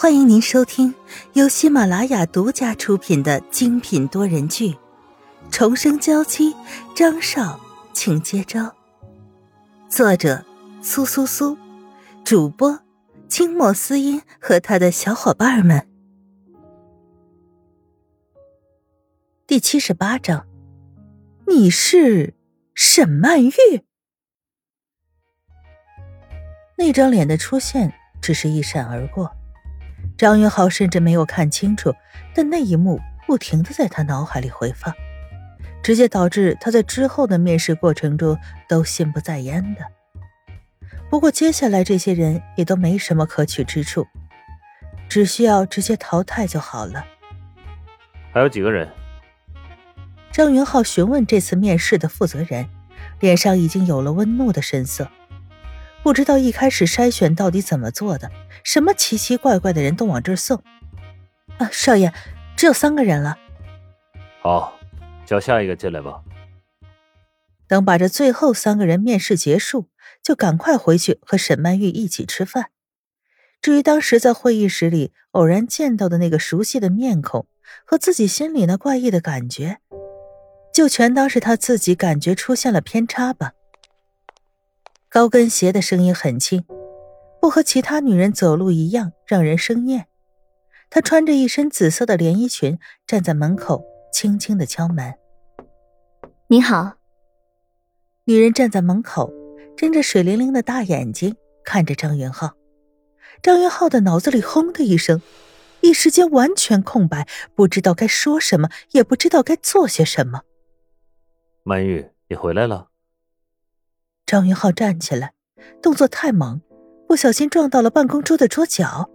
欢迎您收听由喜马拉雅独家出品的精品多人剧《重生娇妻》，张少，请接招。作者：苏苏苏，主播：清墨思音和他的小伙伴们。第七十八章，你是沈曼玉？那张脸的出现只是一闪而过。张云浩甚至没有看清楚，但那一幕不停的在他脑海里回放，直接导致他在之后的面试过程中都心不在焉的。不过接下来这些人也都没什么可取之处，只需要直接淘汰就好了。还有几个人？张云浩询问这次面试的负责人，脸上已经有了温怒的神色。不知道一开始筛选到底怎么做的，什么奇奇怪怪的人都往这儿送。啊，少爷，只有三个人了。好，叫下一个进来吧。等把这最后三个人面试结束，就赶快回去和沈曼玉一起吃饭。至于当时在会议室里偶然见到的那个熟悉的面孔和自己心里那怪异的感觉，就全当是他自己感觉出现了偏差吧。高跟鞋的声音很轻，不和其他女人走路一样让人生厌。她穿着一身紫色的连衣裙，站在门口，轻轻的敲门。你好。女人站在门口，睁着水灵灵的大眼睛看着张云浩。张云浩的脑子里轰的一声，一时间完全空白，不知道该说什么，也不知道该做些什么。曼玉，你回来了。张云浩站起来，动作太猛，不小心撞到了办公桌的桌角，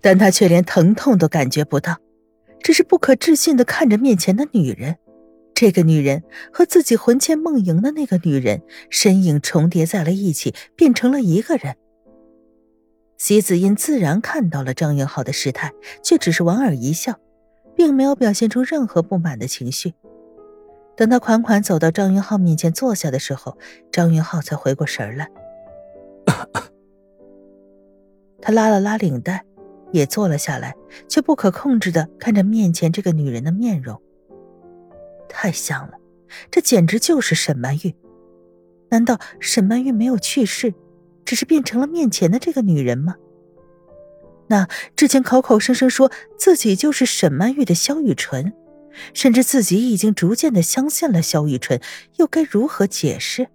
但他却连疼痛都感觉不到，只是不可置信的看着面前的女人。这个女人和自己魂牵梦萦的那个女人身影重叠在了一起，变成了一个人。席子音自然看到了张云浩的失态，却只是莞尔一笑，并没有表现出任何不满的情绪。等他款款走到张云浩面前坐下的时候，张云浩才回过神来。他拉了拉领带，也坐了下来，却不可控制的看着面前这个女人的面容。太像了，这简直就是沈曼玉。难道沈曼玉没有去世，只是变成了面前的这个女人吗？那之前口口声声说自己就是沈曼玉的萧雨纯？甚至自己已经逐渐的相信了萧雨纯，又该如何解释？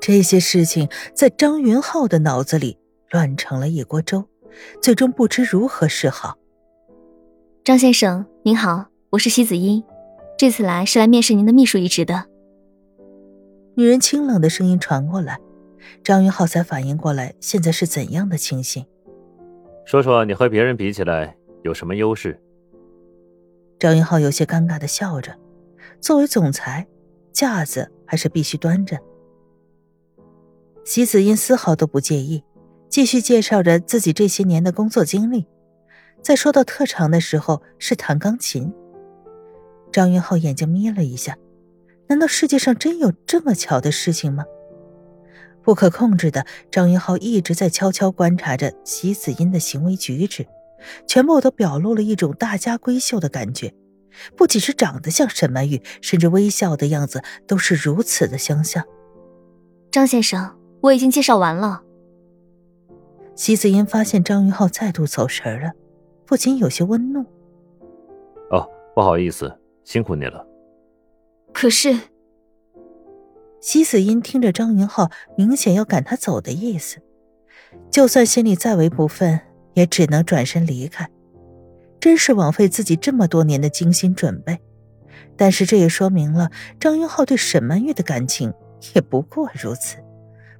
这些事情在张云浩的脑子里乱成了一锅粥，最终不知如何是好。张先生您好，我是西子英，这次来是来面试您的秘书一职的。女人清冷的声音传过来，张云浩才反应过来现在是怎样的情形。说说你和别人比起来有什么优势？张云浩有些尴尬的笑着，作为总裁，架子还是必须端着。席子音丝毫都不介意，继续介绍着自己这些年的工作经历。在说到特长的时候，是弹钢琴。张云浩眼睛眯了一下，难道世界上真有这么巧的事情吗？不可控制的，张云浩一直在悄悄观察着席子音的行为举止。全部都表露了一种大家闺秀的感觉，不仅是长得像沈曼玉，甚至微笑的样子都是如此的相像。张先生，我已经介绍完了。席子音发现张云浩再度走神了，不禁有些温怒。哦，不好意思，辛苦你了。可是，席子音听着张云浩明显要赶他走的意思，就算心里再为不忿。也只能转身离开，真是枉费自己这么多年的精心准备。但是这也说明了张云浩对沈曼玉的感情也不过如此，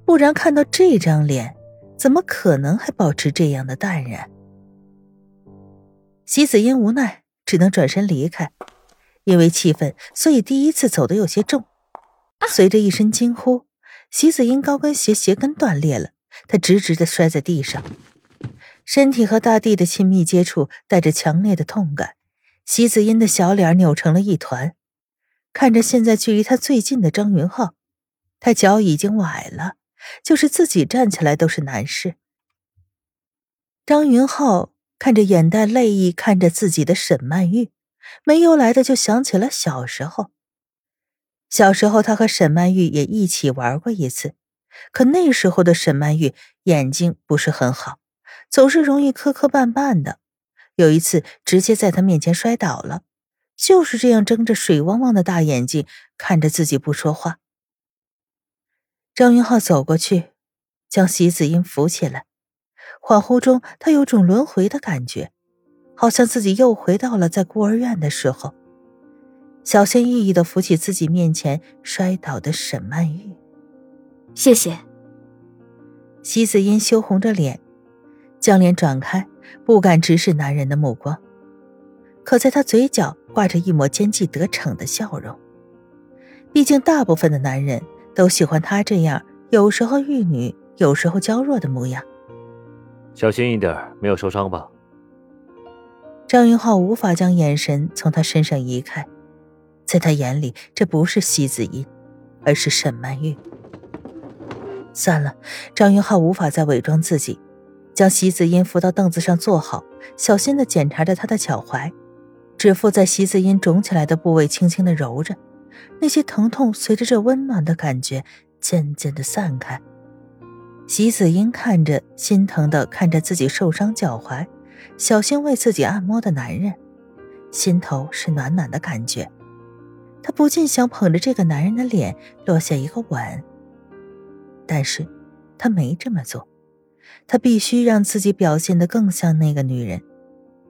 不然看到这张脸，怎么可能还保持这样的淡然？席子英无奈，只能转身离开。因为气愤，所以第一次走的有些重。随着一声惊呼，席子英高跟鞋鞋跟断裂了，他直直的摔在地上。身体和大地的亲密接触带着强烈的痛感，席子音的小脸扭成了一团。看着现在距离他最近的张云浩，他脚已经崴了，就是自己站起来都是难事。张云浩看着眼带泪意看着自己的沈曼玉，没由来的就想起了小时候。小时候，他和沈曼玉也一起玩过一次，可那时候的沈曼玉眼睛不是很好，总是容易磕磕绊绊的。有一次，直接在他面前摔倒了，就是这样睁着水汪汪的大眼睛看着自己不说话。张云浩走过去，将席子音扶起来，恍惚中他有种轮回的感觉，好像自己又回到了在孤儿院的时候。小心翼翼的扶起自己面前摔倒的沈曼玉，谢谢。席子音羞红着脸，将脸转开，不敢直视男人的目光。可在他嘴角挂着一抹奸计得逞的笑容。毕竟，大部分的男人都喜欢他这样有时候玉女，有时候娇弱的模样。小心一点，没有受伤吧？张云浩无法将眼神从他身上移开。在他眼里，这不是席子音，而是沈曼玉。算了，张云浩无法再伪装自己，将席子音扶到凳子上坐好，小心的检查着她的脚踝，指腹在席子音肿起来的部位轻轻的揉着，那些疼痛随着这温暖的感觉渐渐的散开。席子音看着心疼的看着自己受伤脚踝，小心为自己按摩的男人，心头是暖暖的感觉。他不禁想捧着这个男人的脸落下一个吻，但是，他没这么做。他必须让自己表现得更像那个女人，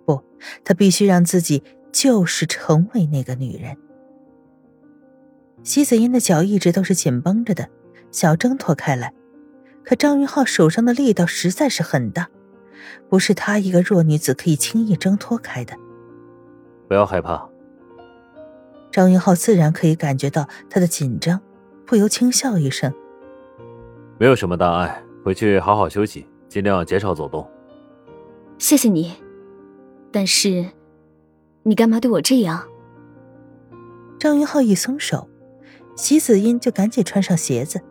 不，他必须让自己就是成为那个女人。席子音的脚一直都是紧绷着的，想要挣脱开来，可张云浩手上的力道实在是很大，不是她一个弱女子可以轻易挣脱开的。不要害怕。张云浩自然可以感觉到他的紧张，不由轻笑一声：“没有什么大碍，回去好好休息，尽量减少走动。”谢谢你，但是，你干嘛对我这样？张云浩一松手，席子音就赶紧穿上鞋子，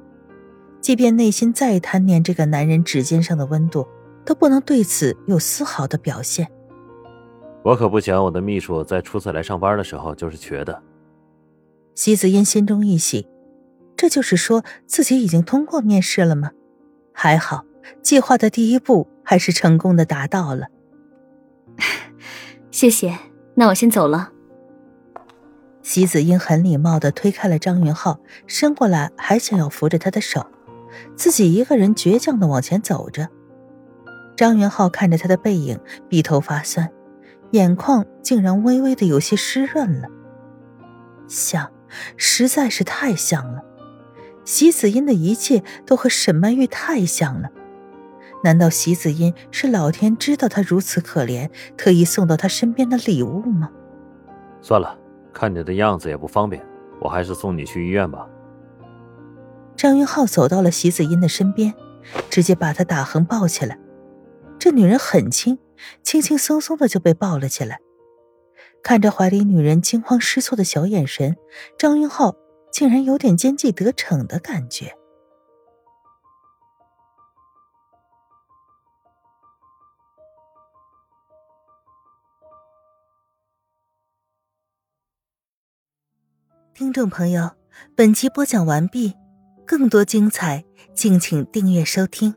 即便内心再贪念这个男人指尖上的温度，都不能对此有丝毫的表现。我可不想我的秘书在初次来上班的时候就是瘸的。席子音心中一喜，这就是说自己已经通过面试了吗？还好，计划的第一步还是成功的达到了。谢谢，那我先走了。席子英很礼貌的推开了张云浩，伸过来还想要扶着他的手，自己一个人倔强的往前走着。张云浩看着他的背影，鼻头发酸，眼眶竟然微微的有些湿润了，像。实在是太像了，席子音的一切都和沈曼玉太像了。难道席子音是老天知道她如此可怜，特意送到她身边的礼物吗？算了，看你的样子也不方便，我还是送你去医院吧。张云浩走到了席子音的身边，直接把她打横抱起来。这女人很轻，轻轻松松的就被抱了起来。看着怀里女人惊慌失措的小眼神，张云浩竟然有点奸计得逞的感觉。听众朋友，本集播讲完毕，更多精彩，敬请订阅收听。